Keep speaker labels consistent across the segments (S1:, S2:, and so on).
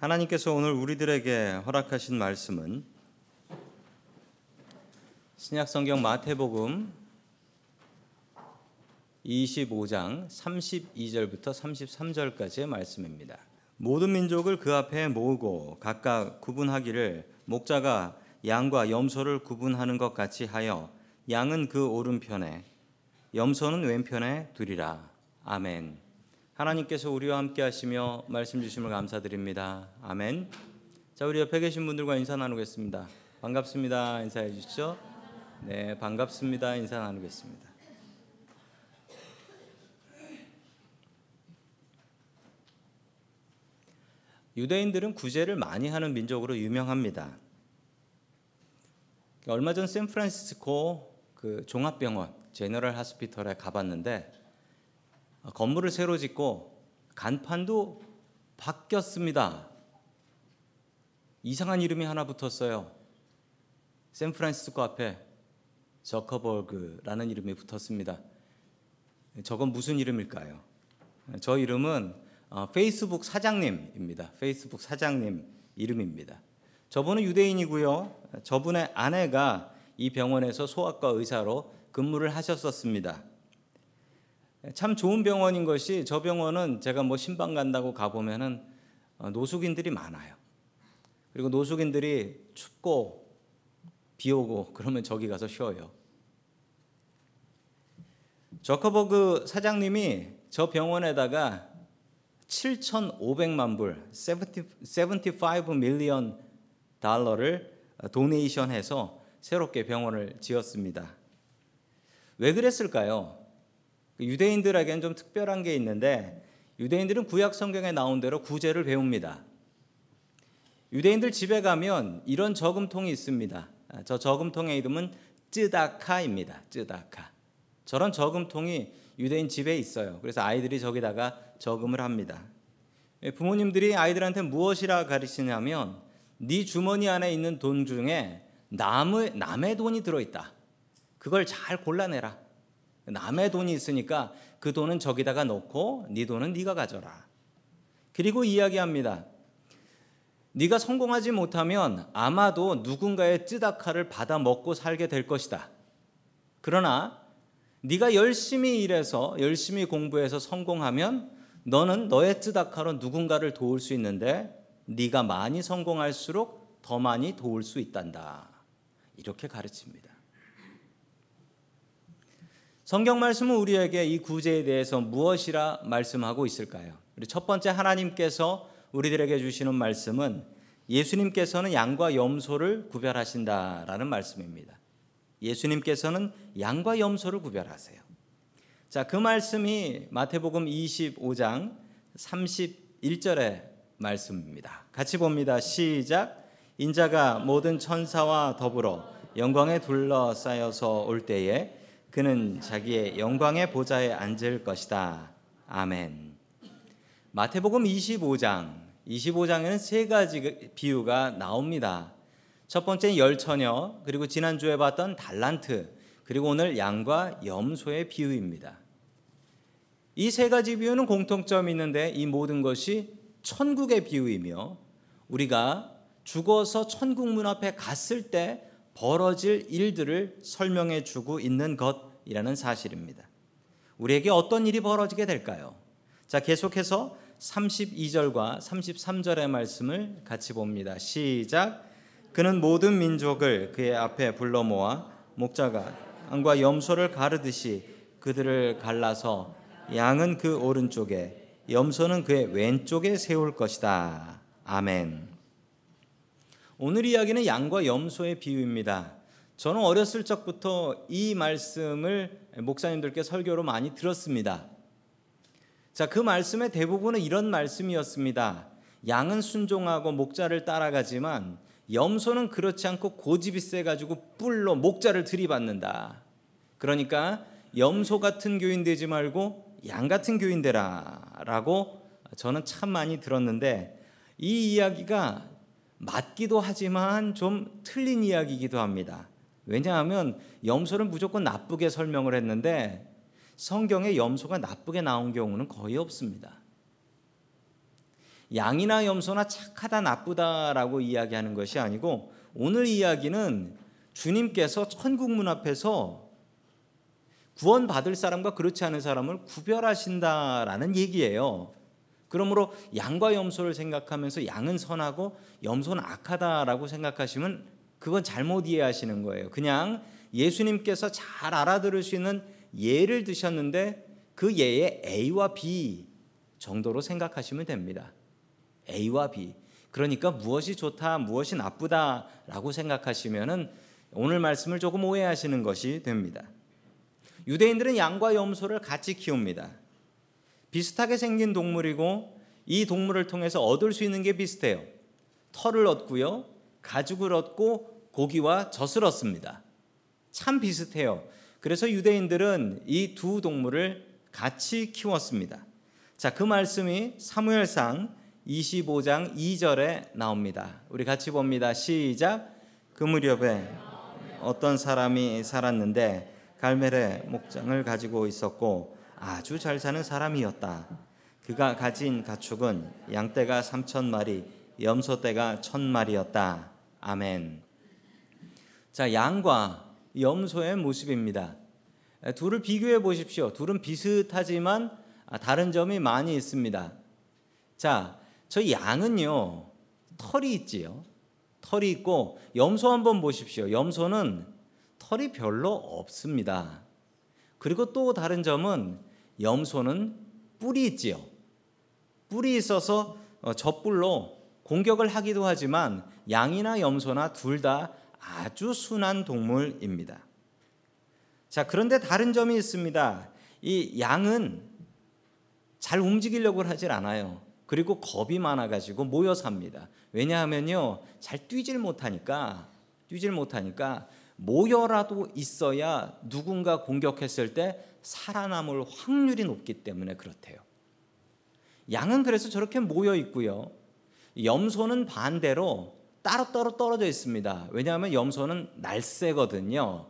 S1: 하나님께서 오늘 우리들에게 허락하신 말씀은 신약성경 마태복음 25장 32절부터 33절까지의 말씀입니다. 모든 민족을 그 앞에 모으고 각각 구분하기를 목자가 양과 염소를 구분하는 것 같이 하여 양은 그 오른편에 염소는 왼편에 두리라. 아멘. 하나님께서 우리와 함께 하시며 말씀 주심을 감사드립니다. 아멘. 자, 우리 옆에 계신 분들과 인사 나누겠습니다. 반갑습니다. 인사해 주시죠. 네, 반갑습니다. 인사 나누겠습니다. 유대인들은 구제를 많이 하는 민족으로 유명합니다. 얼마 전 샌프란시스코 그 종합병원 제너럴 하스피털에 가봤는데 건물을 새로 짓고 간판도 바뀌었습니다. 이상한 이름이 하나 붙었어요. 샌프란시스코 앞에 저커버그라는 이름이 붙었습니다. 저건 무슨 이름일까요? 저 이름은 어, 페이스북 사장님입니다. 페이스북 사장님 이름입니다. 저분은 유대인이고요. 저분의 아내가 이 병원에서 소아과 의사로 근무를 하셨었습니다. 참 좋은 병원인 것이 저 병원은 제가 뭐 신방 간다고 가보면은 어, 노숙인들이 많아요. 그리고 노숙인들이 춥고 비 오고 그러면 저기 가서 쉬어요. 저커버그 사장님이 저 병원에다가 7,500만 불, 75 밀리언 달러를 도네이션해서 새롭게 병원을 지었습니다. 왜 그랬을까요? 그 유대인들에게는 좀 특별한 게 있는데 유대인들은 구약 성경에 나온 대로 구제를 배웁니다. 유대인들 집에 가면 이런 저금통이 있습니다. 아, 저 저금통의 이름은 쯔다카입니다. 쯔다카. 저런 저금통이 유대인 집에 있어요. 그래서 아이들이 저기다가 저금을 합니다. 예, 부모님들이 아이들한테 무엇이라 가르치냐면 네 주머니 안에 있는 돈 중에 남의 남의 돈이 들어 있다. 그걸 잘 골라내라. 남의 돈이 있으니까 그 돈은 저기다가 놓고 네 돈은 네가 가져라. 그리고 이야기합니다. 네가 성공하지 못하면 아마도 누군가의 쯔다카를 받아 먹고 살게 될 것이다. 그러나 네가 열심히 일해서 열심히 공부해서 성공하면 너는 너의 쯔다카로 누군가를 도울 수 있는데 네가 많이 성공할수록 더 많이 도울 수 있단다. 이렇게 가르칩니다. 성경 말씀은 우리에게 이 구제에 대해서 무엇이라 말씀하고 있을까요? 우리 첫 번째 하나님께서 우리들에게 주시는 말씀은 예수님께서는 양과 염소를 구별하신다라는 말씀입니다. 예수님께서는 양과 염소를 구별하세요. 자, 그 말씀이 마태복음 25장 31절의 말씀입니다. 같이 봅니다. 시작. 인자가 모든 천사와 더불어 영광에 둘러싸여서 올 때에 그는 자기의 영광의 보좌에 앉을 것이다. 아멘. 마태복음 25장, 25장에는 세 가지 비유가 나옵니다. 첫 번째는 열처녀, 그리고 지난주에 봤던 달란트, 그리고 오늘 양과 염소의 비유입니다. 이 세 가지 비유는 공통점이 있는데 이 모든 것이 천국의 비유이며 우리가 죽어서 천국 문 앞에 갔을 때 벌어질 일들을 설명해 주고 있는 것이라는 사실입니다. 우리에게 어떤 일이 벌어지게 될까요? 자, 계속해서 32절과 33절의 말씀을 같이 봅니다. 시작. 그는 모든 민족을 그의 앞에 불러 모아 목자가 양과 염소를 가르듯이 그들을 갈라서 양은 그 오른쪽에 염소는 그의 왼쪽에 세울 것이다. 아멘. 오늘 이야기는 양과 염소의 비유입니다. 저는 어렸을 적부터 이 말씀을 목사님들께 설교로 많이 들었습니다. 자, 그 말씀의 대부분은 이런 말씀이었습니다. 양은 순종하고 목자를 따라가지만 염소는 그렇지 않고 고집이 세가지고 뿔로 목자를 들이받는다. 그러니까 염소 같은 교인 되지 말고 양 같은 교인 되라 라고 저는 참 많이 들었는데 이 이야기가 맞기도 하지만 좀 틀린 이야기이기도 합니다. 왜냐하면 염소는 무조건 나쁘게 설명을 했는데 성경에 염소가 나쁘게 나온 경우는 거의 없습니다. 양이나 염소나 착하다 나쁘다라고 이야기하는 것이 아니고 오늘 이야기는 주님께서 천국 문 앞에서 구원 받을 사람과 그렇지 않은 사람을 구별하신다라는 얘기예요. 그러므로 양과 염소를 생각하면서 양은 선하고 염소는 악하다라고 생각하시면 그건 잘못 이해하시는 거예요. 그냥 예수님께서 잘 알아들을 수 있는 예를 드셨는데 그 예의 A와 B 정도로 생각하시면 됩니다. A와 B. 그러니까 무엇이 좋다, 무엇이 나쁘다라고 생각하시면은 오늘 말씀을 조금 오해하시는 것이 됩니다. 유대인들은 양과 염소를 같이 키웁니다. 비슷하게 생긴 동물이고 이 동물을 통해서 얻을 수 있는 게 비슷해요. 털을 얻고요, 가죽을 얻고 고기와 젖을 얻습니다. 참 비슷해요. 그래서 유대인들은 이 두 동물을 같이 키웠습니다. 자, 그 말씀이 사무엘상 25장 2절에 나옵니다. 우리 같이 봅니다. 시작. 그 무렵에 어떤 사람이 살았는데 갈멜의 목장을 가지고 있었고 아주 잘 사는 사람이었다. 그가 가진 가축은 양떼가 3천 마리, 염소떼가 천 마리였다. 아멘. 자, 양과 염소의 모습입니다. 둘을 비교해 보십시오. 둘은 비슷하지만 다른 점이 많이 있습니다. 자, 저 양은요, 털이 있지요. 털이 있고, 염소 한번 보십시오. 염소는 털이 별로 없습니다. 그리고 또 다른 점은 염소는 뿔이 있지요. 뿔이 있어서 어, 젖불로 공격을 하기도 하지만 양이나 염소나 둘 다 아주 순한 동물입니다. 자, 그런데 다른 점이 있습니다. 이 양은 잘 움직이려고 하질 않아요. 그리고 겁이 많아가지고 모여 삽니다. 왜냐하면요, 잘 뛰질 못하니까, 뛰질 못하니까 모여라도 있어야 누군가 공격했을 때 살아남을 확률이 높기 때문에 그렇대요. 양은 그래서 저렇게 모여 있고요. 염소는 반대로 따로따로 떨어져 있습니다. 왜냐하면 염소는 날쌔거든요.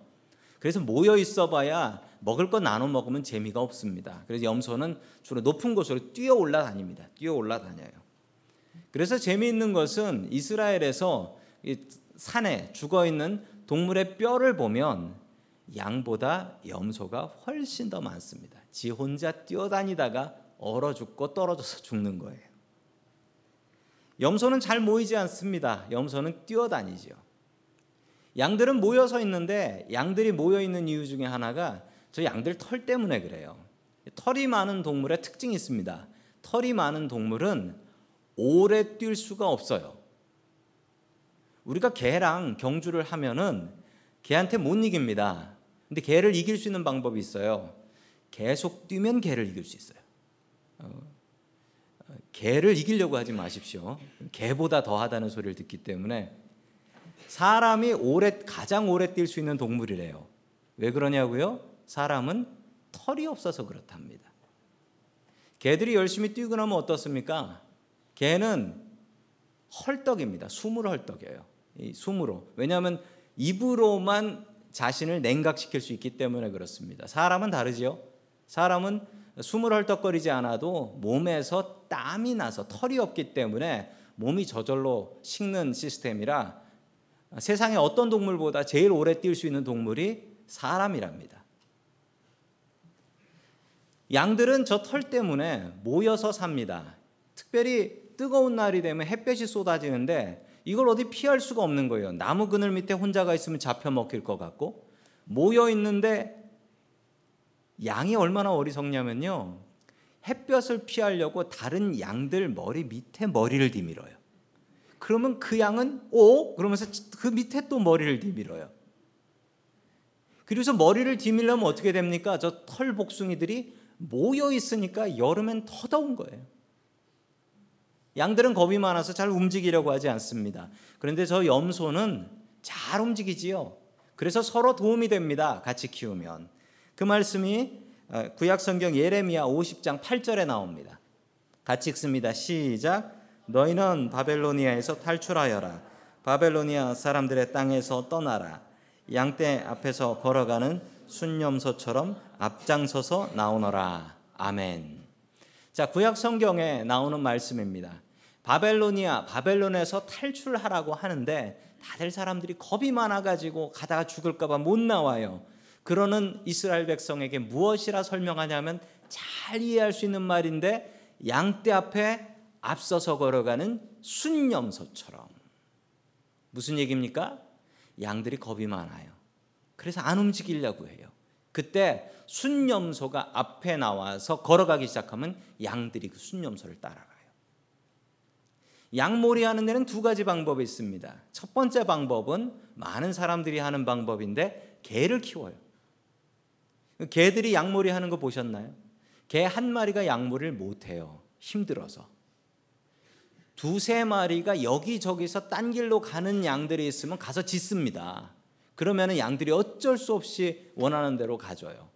S1: 그래서 모여 있어 봐야 먹을 거 나눠 먹으면 재미가 없습니다. 그래서 염소는 주로 높은 곳으로 뛰어 올라다닙니다. 뛰어 올라다녀요. 그래서 재미있는 것은 이스라엘에서 산에 죽어 있는 동물의 뼈를 보면 양보다 염소가 훨씬 더 많습니다. 지 혼자 뛰어다니다가 얼어 죽고 떨어져서 죽는 거예요. 염소는 잘 모이지 않습니다. 염소는 뛰어다니죠. 양들은 모여서 있는데 양들이 모여 있는 이유 중에 하나가 저 양들 털 때문에 그래요. 털이 많은 동물의 특징이 있습니다. 털이 많은 동물은 오래 뛸 수가 없어요. 우리가 개랑 경주를 하면은 개한테 못 이깁니다. 근데 개를 이길 수 있는 방법이 있어요. 계속 뛰면 개를 이길 수 있어요. 어, 개를 이기려고 하지 마십시오. 개보다 더하다는 소리를 듣기 때문에 사람이 오래 가장 오래 뛸 수 있는 동물이래요. 왜 그러냐고요? 사람은 털이 없어서 그렇답니다. 개들이 열심히 뛰고 나면 어떻습니까? 개는 헐떡입니다. 숨으로. 이 숨으로. 왜냐하면 입으로만 자신을 냉각시킬 수 있기 때문에 그렇습니다. 사람은 다르지요. 사람은 숨을 헐떡거리지 않아도 몸에서 땀이 나서 털이 없기 때문에 몸이 저절로 식는 시스템이라 세상에 어떤 동물보다 제일 오래 뛸 수 있는 동물이 사람이랍니다. 양들은 저 털 때문에 모여서 삽니다. 특별히 뜨거운 날이 되면 햇볕이 쏟아지는데 이걸 어디 피할 수가 없는 거예요. 나무 그늘 밑에 혼자가 있으면 잡혀 먹힐 것 같고 모여 있는데 양이 얼마나 어리석냐면요. 햇볕을 피하려고 다른 양들 머리 밑에 머리를 디밀어요. 그러면 그 양은 오 그러면서 그 밑에 또 머리를 디밀어요. 그래서 머리를 디밀려면 어떻게 됩니까? 저 털 복숭이들이 모여 있으니까 여름엔 더 더운 거예요. 양들은 겁이 많아서 잘 움직이려고 하지 않습니다. 그런데 저 염소는 잘 움직이지요. 그래서 서로 도움이 됩니다. 같이 키우면. 그 말씀이 어, 구약 성경 예레미야 50장 8절에 나옵니다. 같이 읽습니다. 시작. 너희는 바벨로니아에서 탈출하여라. 바벨로니아 사람들의 땅에서 떠나라. 양떼 앞에서 걸어가는 순념소처럼 앞장서서 나오너라. 아멘. 자, 구약 성경에 나오는 말씀입니다. 바벨로니아 바벨론에서 탈출하라고 하는데 다들 사람들이 겁이 많아가지고 가다가 죽을까봐 못 나와요. 그러는 이스라엘 백성에게 무엇이라 설명하냐면 잘 이해할 수 있는 말인데 양떼 앞에 앞서서 걸어가는 순념소처럼 무슨 얘기입니까? 양들이 겁이 많아요. 그래서 안 움직이려고 해요. 그때 순념소가 앞에 나와서 걸어가기 시작하면 양들이 그 순념소를 따라가요. 양몰이 하는 데는 두 가지 방법이 있습니다. 첫 번째 방법은 많은 사람들이 하는 방법인데 개를 키워요. 개들이 양몰이 하는 거 보셨나요? 개 한 마리가 양몰을 못 해요. 힘들어서. 두세 마리가 여기저기서 딴 길로 가는 양들이 있으면 가서 짖습니다. 그러면 양들이 어쩔 수 없이 원하는 대로 가져요.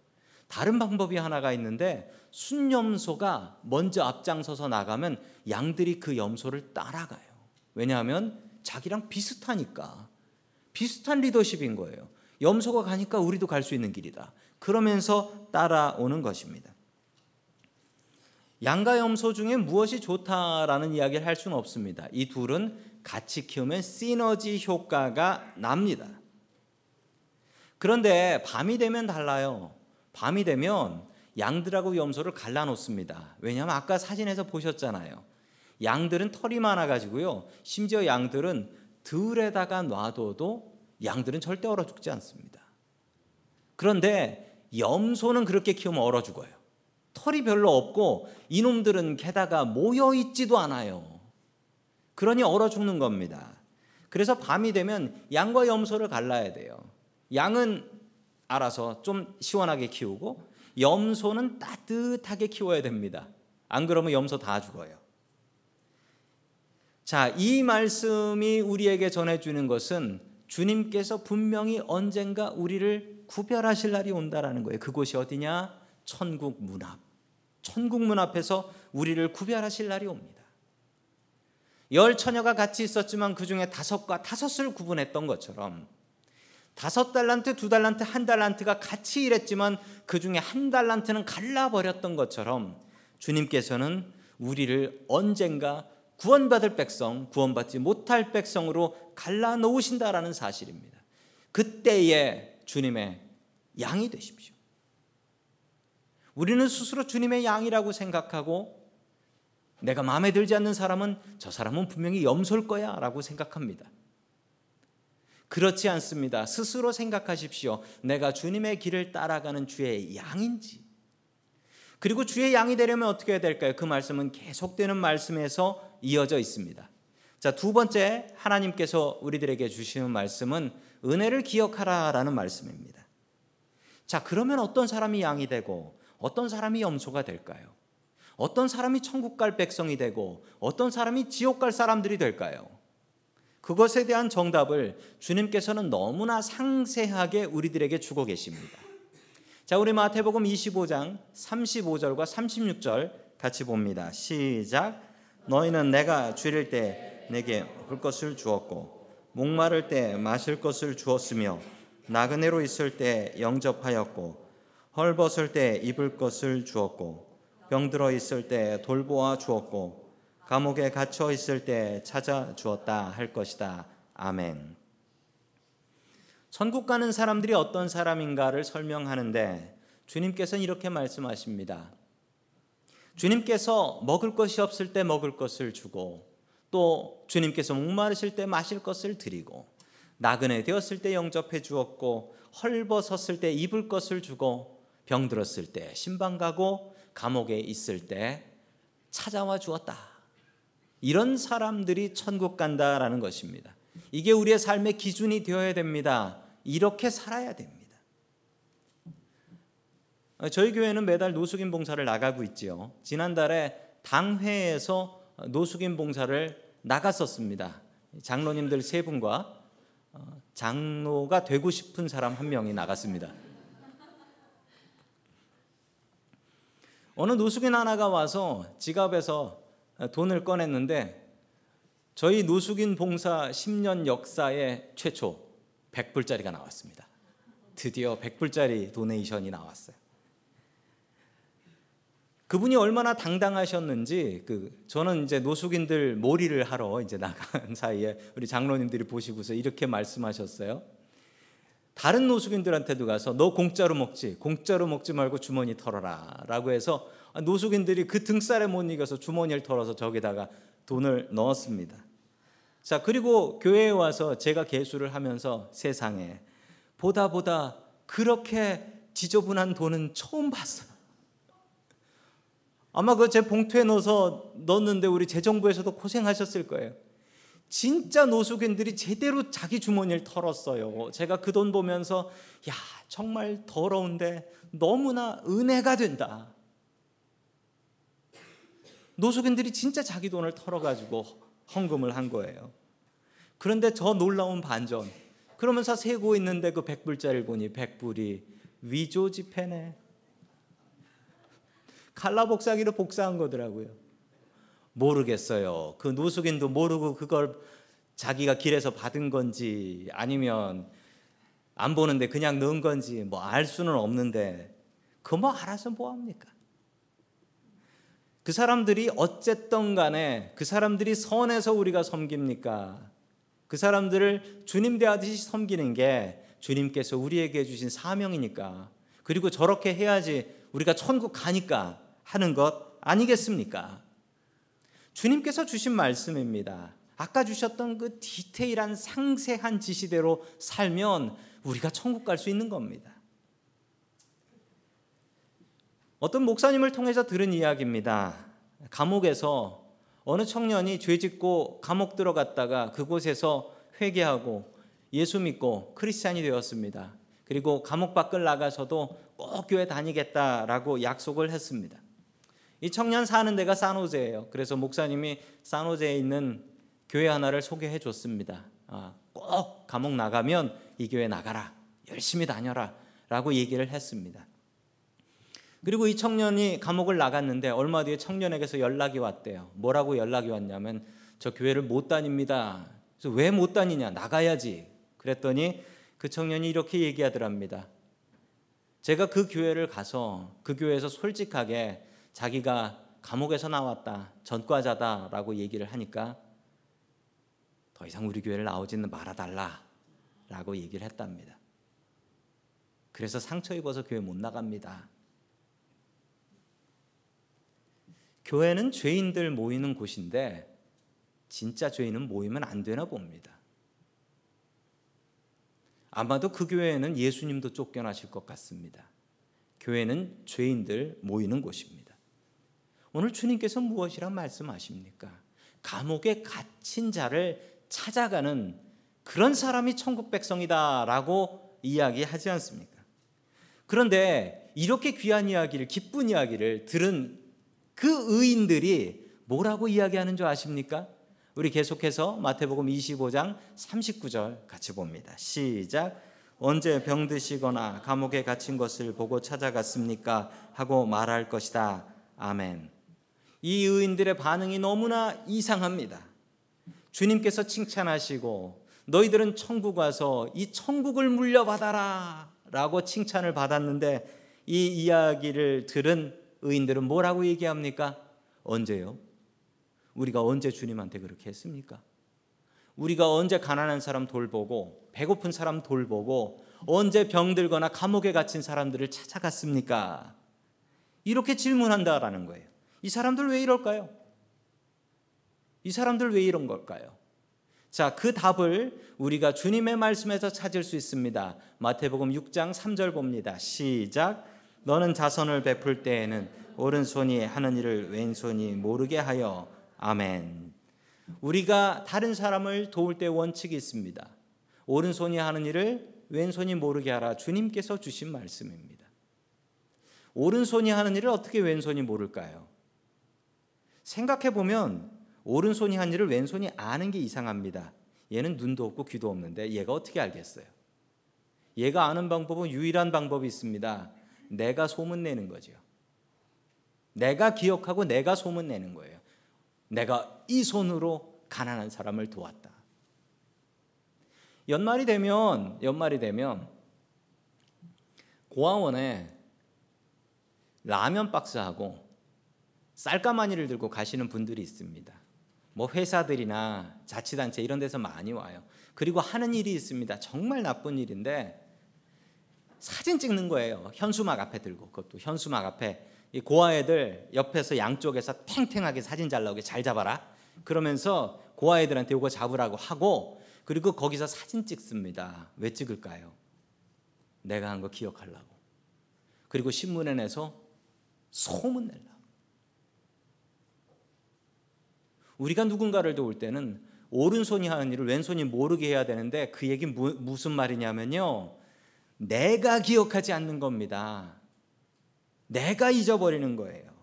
S1: 다른 방법이 하나가 있는데 순염소가 먼저 앞장서서 나가면 양들이 그 염소를 따라가요. 왜냐하면 자기랑 비슷하니까. 비슷한 리더십인 거예요. 염소가 가니까 우리도 갈 수 있는 길이다. 그러면서 따라오는 것입니다. 양과 염소 중에 무엇이 좋다라는 이야기를 할 수는 없습니다. 이 둘은 같이 키우면 시너지 효과가 납니다. 그런데 밤이 되면 달라요. 밤이 되면 양들하고 염소를 갈라놓습니다. 왜냐하면 아까 사진에서 보셨잖아요. 양들은 털이 많아가지고요. 심지어 양들은 들에다가 놔둬도 양들은 절대 얼어 죽지 않습니다. 그런데 염소는 그렇게 키우면 얼어 죽어요. 털이 별로 없고 이놈들은 게다가 모여 있지도 않아요. 그러니 얼어 죽는 겁니다. 그래서 밤이 되면 양과 염소를 갈라야 돼요. 양은 알아서 좀 시원하게 키우고 염소는 따뜻하게 키워야 됩니다. 안 그러면 염소 다 죽어요. 자, 이 말씀이 우리에게 전해주는 것은 주님께서 분명히 언젠가 우리를 구별하실 날이 온다라는 거예요. 그곳이 어디냐? 천국 문 앞. 천국 문 앞에서 우리를 구별하실 날이 옵니다. 열 처녀가 같이 있었지만 그 중에 다섯과 다섯을 구분했던 것처럼 다섯 달란트, 두 달란트, 한 달란트가 같이 일했지만 그 중에 한 달란트는 갈라버렸던 것처럼 주님께서는 우리를 언젠가 구원받을 백성, 구원받지 못할 백성으로 갈라 놓으신다라는 사실입니다. 그때에 주님의 양이 되십시오. 우리는 스스로 주님의 양이라고 생각하고 내가 마음에 들지 않는 사람은 저 사람은 분명히 염소일 거야 라고 생각합니다. 그렇지 않습니다. 스스로 생각하십시오. 내가 주님의 길을 따라가는 주의 양인지. 그리고 주의 양이 되려면 어떻게 해야 될까요? 그 말씀은 계속되는 말씀에서 이어져 있습니다. 자, 두 번째 하나님께서 우리들에게 주시는 말씀은 은혜를 기억하라라는 말씀입니다. 자, 그러면 어떤 사람이 양이 되고 어떤 사람이 염소가 될까요? 어떤 사람이 천국 갈 백성이 되고 어떤 사람이 지옥 갈 사람들이 될까요? 그것에 대한 정답을 주님께서는 너무나 상세하게 우리들에게 주고 계십니다. 자, 우리 마태복음 25장 35절과 36절 같이 봅니다. 시작. 너희는 내가 줄일 때 내게 먹을 것을 주었고 목마를 때 마실 것을 주었으며 나그네로 있을 때 영접하였고 헐벗을 때 입을 것을 주었고 병들어 있을 때 돌보아 주었고 감옥에 갇혀 있을 때 찾아 주었다 할 것이다. 아멘. 천국 가는 사람들이 어떤 사람인가를 설명하는데 주님께서는 이렇게 말씀하십니다. 주님께서 먹을 것이 없을 때 먹을 것을 주고 또 주님께서 목마르실 때 마실 것을 드리고 나그네 되었을 때 영접해 주었고 헐벗었을 때 입을 것을 주고 병들었을 때 신방 가고 감옥에 있을 때 찾아와 주었다. 이런 사람들이 천국 간다라는 것입니다. 이게 우리의 삶의 기준이 되어야 됩니다. 이렇게 살아야 됩니다. 저희 교회는 매달 노숙인 봉사를 나가고 있지요. 지난달에 당회에서 노숙인 봉사를 나갔었습니다. 장로님들 세 분과 어, 장로가 되고 싶은 사람 한 명이 나갔습니다. 어느 노숙인 하나가 와서 지갑에서 돈을 꺼냈는데 저희 노숙인 봉사 10년 역사의 최초 100불짜리가 나왔습니다. 드디어 100불짜리 도네이션이 나왔어요. 그분이 얼마나 당당하셨는지 그 저는 이제 노숙인들 몰이를 하러 이제 나간 사이에 우리 장로님들이 보시고서 이렇게 말씀하셨어요. 다른 노숙인들한테도 가서 너 공짜로 먹지 공짜로 먹지 말고 주머니 털어라라고 해서 노숙인들이 그 등살에 못 이겨서 주머니를 털어서 저기다가 돈을 넣었습니다. 자 그리고 교회에 와서 제가 개수를 하면서 세상에 보다 보다 그렇게 지저분한 돈은 처음 봤어요. 아마 그 제 봉투에 넣어서 넣었는데 우리 재정부에서도 고생하셨을 거예요. 진짜 노숙인들이 제대로 자기 주머니를 털었어요. 제가 그 돈 보면서 야 정말 더러운데 너무나 은혜가 된다. 노숙인들이 진짜 자기 돈을 털어가지고 헌금을 한 거예요. 그런데 저 놀라운 반전. 그러면서 세고 있는데 그 백불짜리를 보니 백불이 위조 지폐네. 칼라 복사기로 복사한 거더라고요. 모르겠어요. 그 노숙인도 모르고 그걸 자기가 길에서 받은 건지 아니면 안 보는데 그냥 넣은 건지 뭐 알 수는 없는데 그 뭐 알아서 뭐 합니까? 그 사람들이 어쨌든 간에 그 사람들이 선해서 우리가 섬깁니까? 그 사람들을 주님 대하듯이 섬기는 게 주님께서 우리에게 주신 사명이니까 그리고 저렇게 해야지 우리가 천국 가니까 하는 것 아니겠습니까? 주님께서 주신 말씀입니다. 아까 주셨던 그 디테일한 상세한 지시대로 살면 우리가 천국 갈 수 있는 겁니다. 어떤 목사님을 통해서 들은 이야기입니다. 감옥에서 어느 청년이 죄 짓고 감옥 들어갔다가 그곳에서 회개하고 예수 믿고 크리스찬이 되었습니다. 그리고 감옥 밖을 나가서도 꼭 교회 다니겠다라고 약속을 했습니다. 이 청년 사는 데가 산호제예요. 그래서 목사님이 산호제에 있는 교회 하나를 소개해 줬습니다. 아, 꼭 감옥 나가면 이 교회 나가라. 열심히 다녀라. 라고 얘기를 했습니다. 그리고 이 청년이 감옥을 나갔는데 얼마 뒤에 청년에게서 연락이 왔대요. 뭐라고 연락이 왔냐면 저 교회를 못 다닙니다. 그래서 왜 못 다니냐? 나가야지. 그랬더니 그 청년이 이렇게 얘기하더랍니다. 제가 그 교회를 가서 그 교회에서 솔직하게 자기가 감옥에서 나왔다, 전과자다라고 얘기를 하니까 더 이상 우리 교회를 나오지는 말아달라라고 얘기를 했답니다. 그래서 상처 입어서 교회 못 나갑니다. 교회는 죄인들 모이는 곳인데 진짜 죄인은 모이면 안 되나 봅니다. 아마도 그 교회에는 예수님도 쫓겨나실 것 같습니다. 교회는 죄인들 모이는 곳입니다. 오늘 주님께서 무엇이란 말씀하십니까? 감옥에 갇힌 자를 찾아가는 그런 사람이 천국 백성이다라고 이야기하지 않습니까? 그런데 이렇게 귀한 이야기를 기쁜 이야기를 들은 그 의인들이 뭐라고 이야기하는 줄 아십니까? 우리 계속해서 마태복음 25장 39절 같이 봅니다. 시작. 언제 병드시거나 감옥에 갇힌 것을 보고 찾아갔습니까? 하고 말할 것이다. 아멘. 이 의인들의 반응이 너무나 이상합니다. 주님께서 칭찬하시고 너희들은 천국 와서 이 천국을 물려받아라 라고 칭찬을 받았는데 이 이야기를 들은 의인들은 뭐라고 얘기합니까? 언제요? 우리가 언제 주님한테 그렇게 했습니까? 우리가 언제 가난한 사람 돌보고 배고픈 사람 돌보고 언제 병들거나 감옥에 갇힌 사람들을 찾아갔습니까? 이렇게 질문한다라는 거예요. 이 사람들 왜 이럴까요? 이 사람들 왜 이런 걸까요? 자, 그 답을 우리가 주님의 말씀에서 찾을 수 있습니다. 마태복음 6장 3절 봅니다. 시작. 너는 자선을 베풀 때에는 오른손이 하는 일을 왼손이 모르게 하여 아멘. 우리가 다른 사람을 도울 때 원칙이 있습니다. 오른손이 하는 일을 왼손이 모르게 하라. 주님께서 주신 말씀입니다. 오른손이 하는 일을 어떻게 왼손이 모를까요? 생각해 보면 오른손이 한 일을 왼손이 아는 게 이상합니다. 얘는 눈도 없고 귀도 없는데 얘가 어떻게 알겠어요? 얘가 아는 방법은 유일한 방법이 있습니다. 내가 소문 내는 거죠. 내가 기억하고 내가 소문 내는 거예요. 내가 이 손으로 가난한 사람을 도왔다. 연말이 되면 연말이 되면 고아원에 라면 박스하고 쌀가마니를 들고 가시는 분들이 있습니다. 뭐 회사들이나 자치단체 이런 데서 많이 와요. 그리고 하는 일이 있습니다. 정말 나쁜 일인데 사진 찍는 거예요. 현수막 앞에 들고 그것도 현수막 앞에 이 고아 애들 옆에서 양쪽에서 탱탱하게 사진 잘 나오게 잘 잡아라. 그러면서 고아 애들한테 이거 잡으라고 하고 그리고 거기서 사진 찍습니다. 왜 찍을까요? 내가 한 거 기억하려고. 그리고 신문에 내서 소문 내려고. 우리가 누군가를 도울 때는 오른손이 하는 일을 왼손이 모르게 해야 되는데 그 얘기 무슨 말이냐면요. 내가 기억하지 않는 겁니다. 내가 잊어버리는 거예요.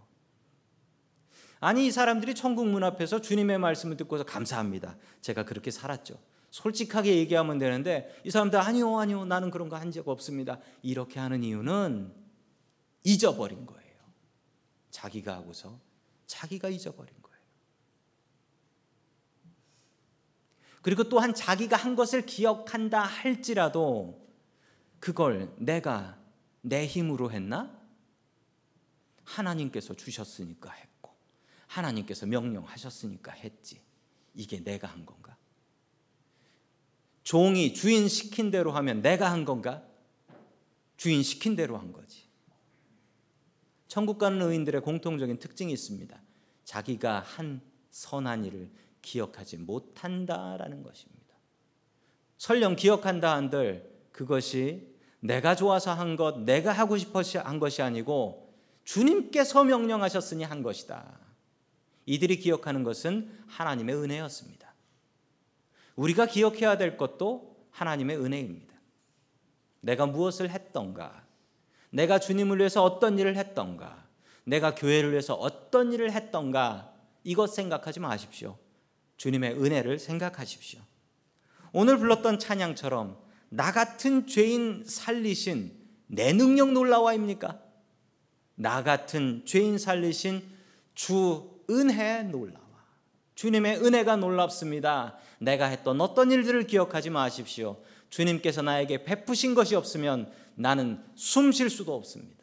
S1: 아니 이 사람들이 천국 문 앞에서 주님의 말씀을 듣고서 감사합니다. 제가 그렇게 살았죠. 솔직하게 얘기하면 되는데 이 사람들 아니요 아니요 나는 그런 거 한 적 없습니다. 이렇게 하는 이유는 잊어버린 거예요. 자기가 하고서 자기가 잊어버린 거예요. 그리고 또한 자기가 한 것을 기억한다 할지라도 그걸 내가 내 힘으로 했나? 하나님께서 주셨으니까 했고 하나님께서 명령하셨으니까 했지. 이게 내가 한 건가? 종이 주인 시킨 대로 하면 내가 한 건가? 주인 시킨 대로 한 거지. 천국 가는 의인들의 공통적인 특징이 있습니다. 자기가 한 선한 일을 기억하지 못한다라는 것입니다. 설령 기억한다 한들 그것이 내가 좋아서 한 것, 내가 하고 싶어서 한 것이 아니고 주님께서 명령하셨으니 한 것이다. 이들이 기억하는 것은 하나님의 은혜였습니다. 우리가 기억해야 될 것도 하나님의 은혜입니다. 내가 무엇을 했던가, 내가 주님을 위해서 어떤 일을 했던가, 내가 교회를 위해서 어떤 일을 했던가, 이것 생각하지 마십시오. 주님의 은혜를 생각하십시오. 오늘 불렀던 찬양처럼 나 같은 죄인 살리신 내 능력 놀라워입니까? 나 같은 죄인 살리신 주 은혜 놀라워. 주님의 은혜가 놀랍습니다. 내가 했던 어떤 일들을 기억하지 마십시오. 주님께서 나에게 베푸신 것이 없으면 나는 숨 쉴 수도 없습니다.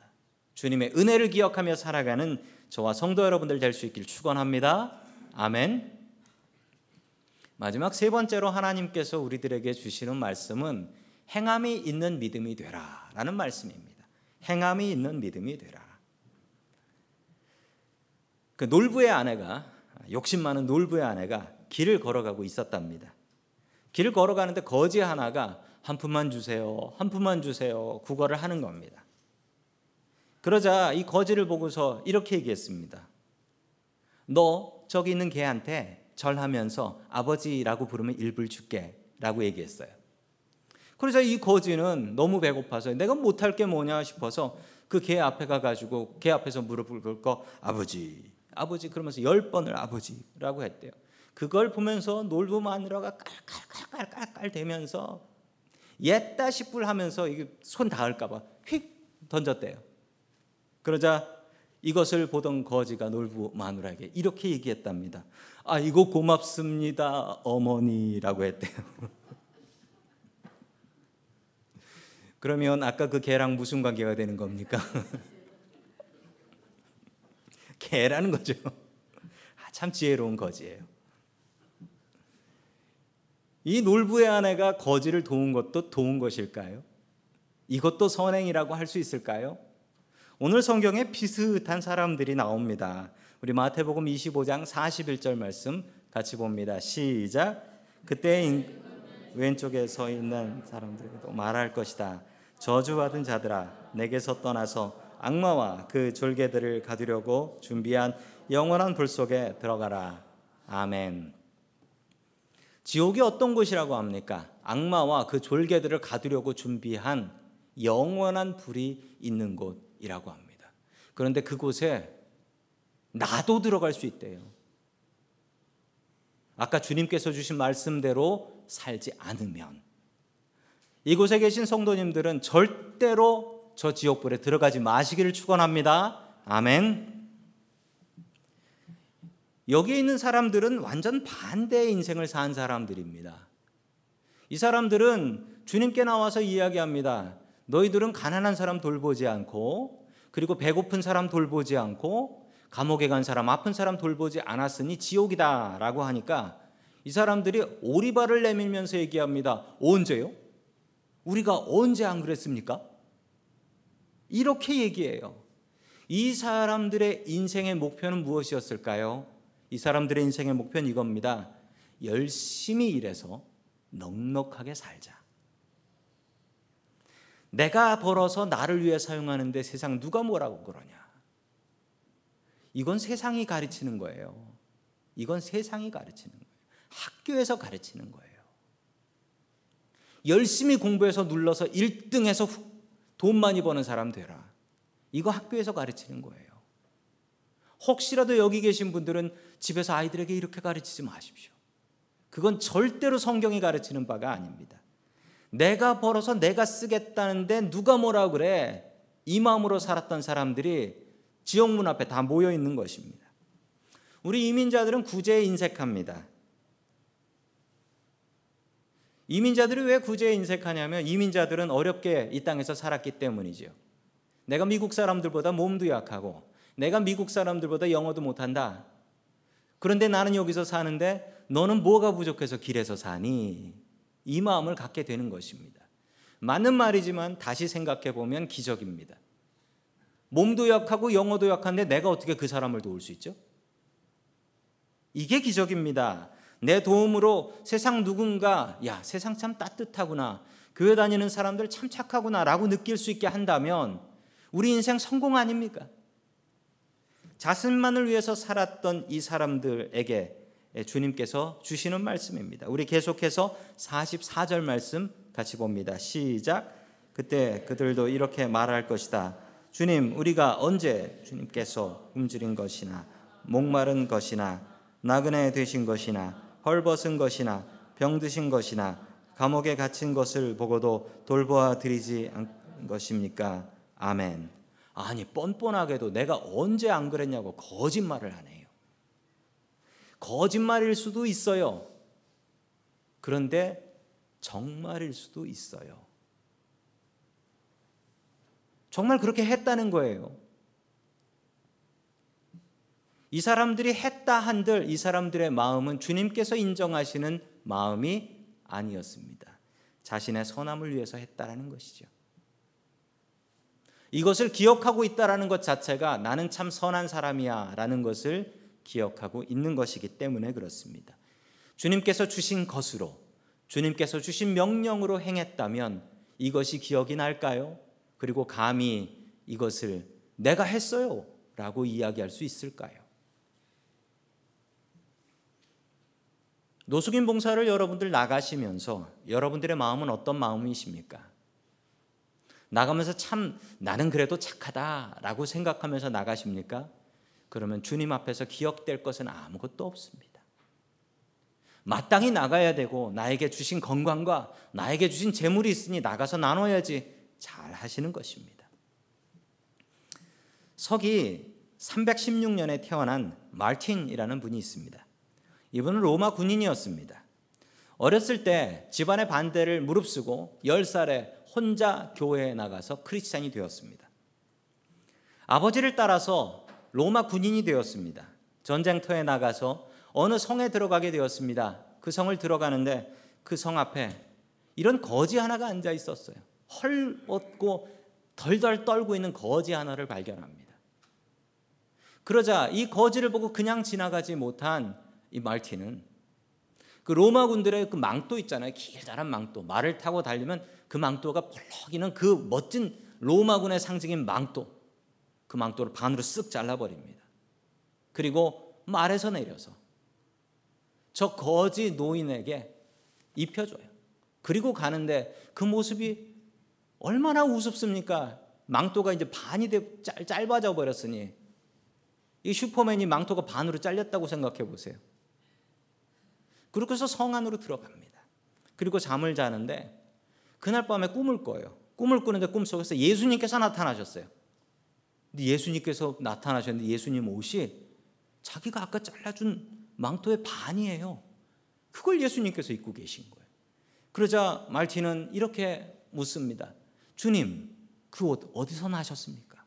S1: 주님의 은혜를 기억하며 살아가는 저와 성도 여러분들 될 수 있길 축원합니다. 아멘. 마지막 세 번째로 하나님께서 우리들에게 주시는 말씀은 행함이 있는 믿음이 되라라는 말씀입니다. 행함이 있는 믿음이 되라. 그 놀부의 아내가 욕심 많은 놀부의 아내가 길을 걸어가고 있었답니다. 길을 걸어가는데 거지 하나가 한 푼만 주세요. 한 푼만 주세요. 구걸을 하는 겁니다. 그러자 이 거지를 보고서 이렇게 얘기했습니다. 너 저기 있는 개한테 절하면서 아버지라고 부르면 일불 줄게 라고 얘기했어요. 그러자 이 거지는 너무 배고파서 내가 못할 게 뭐냐 싶어서 그 개 앞에 가가지고 개 앞에서 무릎을 꿇고 아버지 아버지 그러면서 열 번을 아버지라고 했대요. 그걸 보면서 놀부 마누라가 깔깔깔깔깔 대면서 옛다 싶을 하면서 이게 손 닿을까봐 휙 던졌대요. 그러자 이것을 보던 거지가 놀부 마누라에게 이렇게 얘기했답니다. 아 이거 고맙습니다 어머니라고 했대요. 그러면 아까 그 개랑 무슨 관계가 되는 겁니까? 개라는 거죠. 아, 참 지혜로운 거지예요. 이 놀부의 아내가 거지를 도운 것도 도운 것일까요? 이것도 선행이라고 할 수 있을까요? 오늘 성경에 비슷한 사람들이 나옵니다. 우리 마태복음 25장 41절 말씀 같이 봅니다. 시작. 그때 왼쪽에 서 있는 사람들에게도 말할 것이다. 저주받은 자들아, 내게서 떠나서 악마와 그 졸개들을 가두려고 준비한 영원한 불 속에 들어가라. 아멘. 지옥이 어떤 곳이라고 합니까? 악마와 그 졸개들을 가두려고 준비한 영원한 불이 있는 곳 이라고 합니다. 그런데 그곳에 나도 들어갈 수 있대요. 아까 주님께서 주신 말씀대로 살지 않으면 이곳에 계신 성도님들은 절대로 저 지옥불에 들어가지 마시기를 축원합니다. 아멘. 여기 있는 사람들은 완전 반대의 인생을 산 사람들입니다. 이 사람들은 주님께 나와서 이야기합니다. 너희들은 가난한 사람 돌보지 않고 그리고 배고픈 사람 돌보지 않고 감옥에 간 사람, 아픈 사람 돌보지 않았으니 지옥이다라고 하니까 이 사람들이 오리발을 내밀면서 얘기합니다. 언제요? 우리가 언제 안 그랬습니까? 이렇게 얘기해요. 이 사람들의 인생의 목표는 무엇이었을까요? 이 사람들의 인생의 목표는 이겁니다. 열심히 일해서 넉넉하게 살자. 내가 벌어서 나를 위해 사용하는데 세상 누가 뭐라고 그러냐. 이건 세상이 가르치는 거예요. 이건 세상이 가르치는 거예요. 학교에서 가르치는 거예요. 열심히 공부해서 눌러서 1등해서 돈 많이 버는 사람 되라. 이거 학교에서 가르치는 거예요. 혹시라도 여기 계신 분들은 집에서 아이들에게 이렇게 가르치지 마십시오. 그건 절대로 성경이 가르치는 바가 아닙니다. 내가 벌어서 내가 쓰겠다는데 누가 뭐라 그래? 이 마음으로 살았던 사람들이 지옥문 앞에 다 모여 있는 것입니다. 우리 이민자들은 구제에 인색합니다. 이민자들이 왜 구제에 인색하냐면 이민자들은 어렵게 이 땅에서 살았기 때문이죠. 내가 미국 사람들보다 몸도 약하고 내가 미국 사람들보다 영어도 못한다. 그런데 나는 여기서 사는데 너는 뭐가 부족해서 길에서 사니? 이 마음을 갖게 되는 것입니다. 맞는 말이지만 다시 생각해 보면 기적입니다. 몸도 약하고 영어도 약한데 내가 어떻게 그 사람을 도울 수 있죠? 이게 기적입니다. 내 도움으로 세상 누군가 야 세상 참 따뜻하구나 교회 다니는 사람들 참 착하구나 라고 느낄 수 있게 한다면 우리 인생 성공 아닙니까? 자신만을 위해서 살았던 이 사람들에게 주님께서 주시는 말씀입니다. 우리 계속해서 44절 말씀 같이 봅니다. 시작. 그때 그들도 이렇게 말할 것이다. 주님, 우리가 언제 주님께서 굶주린 것이나 목마른 것이나 나그네 되신 것이나 헐벗은 것이나 병드신 것이나 감옥에 갇힌 것을 보고도 돌보아 드리지 않은 것입니까? 아멘. 아니 뻔뻔하게도 내가 언제 안 그랬냐고 거짓말을 하네요. 거짓말일 수도 있어요. 그런데 정말일 수도 있어요. 정말 그렇게 했다는 거예요. 이 사람들이 했다 한들 이 사람들의 마음은 주님께서 인정하시는 마음이 아니었습니다. 자신의 선함을 위해서 했다라는 것이죠. 이것을 기억하고 있다라는 것 자체가 나는 참 선한 사람이야라는 것을 기억하고 있는 것이기 때문에 그렇습니다. 주님께서 주신 것으로 주님께서 주신 명령으로 행했다면 이것이 기억이 날까요? 그리고 감히 이것을 내가 했어요 라고 이야기할 수 있을까요? 노숙인 봉사를 여러분들 나가시면서 여러분들의 마음은 어떤 마음이십니까? 나가면서 참 나는 그래도 착하다라고 생각하면서 나가십니까? 그러면 주님 앞에서 기억될 것은 아무것도 없습니다. 마땅히 나가야 되고 나에게 주신 건강과 나에게 주신 재물이 있으니 나가서 나눠야지 잘 하시는 것입니다. 서기 316년에 태어난 말틴이라는 분이 있습니다. 이분은 로마 군인이었습니다. 어렸을 때 집안의 반대를 무릅쓰고 10살에 혼자 교회에 나가서 크리스찬이 되었습니다. 아버지를 따라서 로마 군인이 되었습니다. 전쟁터에 나가서 어느 성에 들어가게 되었습니다. 그 성을 들어가는데 그 성 앞에 이런 거지 하나가 앉아 있었어요. 헐벗고 덜덜 떨고 있는 거지 하나를 발견합니다. 그러자 이 거지를 보고 그냥 지나가지 못한 이 말티는 그 로마 군들의 그 망토 있잖아요. 길다란 망토. 말을 타고 달리면 그 망토가 펄럭이는 그 멋진 로마군의 상징인 망토. 그 망토를 반으로 쓱 잘라버립니다. 그리고 말에서 내려서 저 거지 노인에게 입혀줘요. 그리고 가는데 그 모습이 얼마나 우습습니까? 망토가 이제 반이 돼 짧, 짧아져 버렸으니 이 슈퍼맨이 망토가 반으로 잘렸다고 생각해 보세요. 그렇게 해서 성 안으로 들어갑니다. 그리고 잠을 자는데 그날 밤에 꿈을 꿔요. 꿈을 꾸는데 꿈속에서 예수님께서 나타나셨어요. 근데 예수님께서 나타나셨는데 예수님 옷이 자기가 아까 잘라준 망토의 반이에요. 그걸 예수님께서 입고 계신 거예요. 그러자 말티는 이렇게 묻습니다. 주님, 그 옷 어디서 나셨습니까?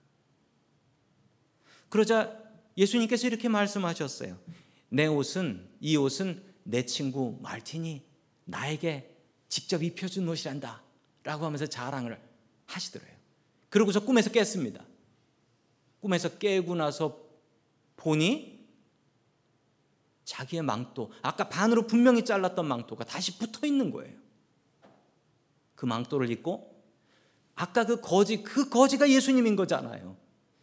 S1: 그러자 예수님께서 이렇게 말씀하셨어요. 내 옷은 이 옷은 내 친구 말틴이 나에게 직접 입혀준 옷이란다. 라고 하면서 자랑을 하시더래요. 그러고서 꿈에서 깼습니다. 꿈에서 깨고 나서 보니 자기의 망토, 아까 반으로 분명히 잘랐던 망토가 다시 붙어 있는 거예요. 그 망토를 입고 아까 그 거지, 그 거지가 예수님인 거잖아요.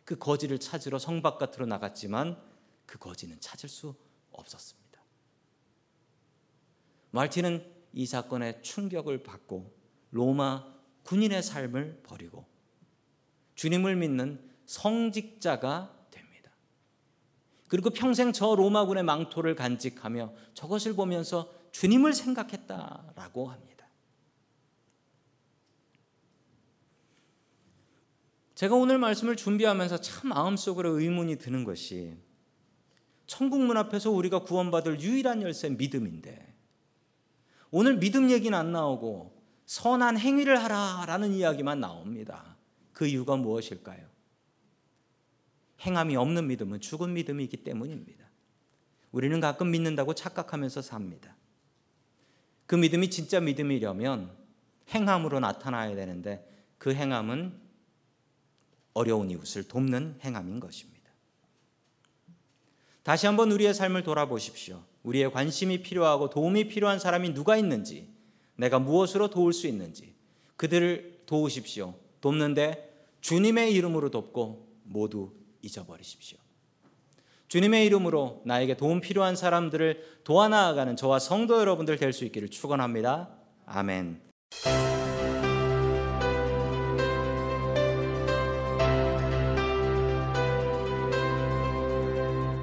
S1: 그 거지를 찾으러 성 바깥으로 나갔지만 그 거지는 찾을 수 없었습니다. 말티는 이 사건에 충격을 받고 로마 군인의 삶을 버리고 주님을 믿는 성직자가 됩니다. 그리고 평생 저 로마군의 망토를 간직하며 저것을 보면서 주님을 생각했다라고 합니다. 제가 오늘 말씀을 준비하면서 참 마음속으로 의문이 드는 것이 천국 문 앞에서 우리가 구원받을 유일한 열쇠 믿음인데 오늘 믿음 얘기는 안 나오고 선한 행위를 하라라는 이야기만 나옵니다. 그 이유가 무엇일까요? 행함이 없는 믿음은 죽은 믿음이기 때문입니다. 우리는 가끔 믿는다고 착각하면서 삽니다. 그 믿음이 진짜 믿음이려면 행함으로 나타나야 되는데 그 행함은 어려운 이웃을 돕는 행함인 것입니다. 다시 한번 우리의 삶을 돌아보십시오. 우리의 관심이 필요하고 도움이 필요한 사람이 누가 있는지, 내가 무엇으로 도울 수 있는지, 그들을 도우십시오. 돕는데 주님의 이름으로 돕고 모두 잊어버리십시오. 주님의 이름으로 나에게 도움 필요한 사람들을 도와 나아가는 저와 성도 여러분들 될 수 있기를 축원합니다. 아멘.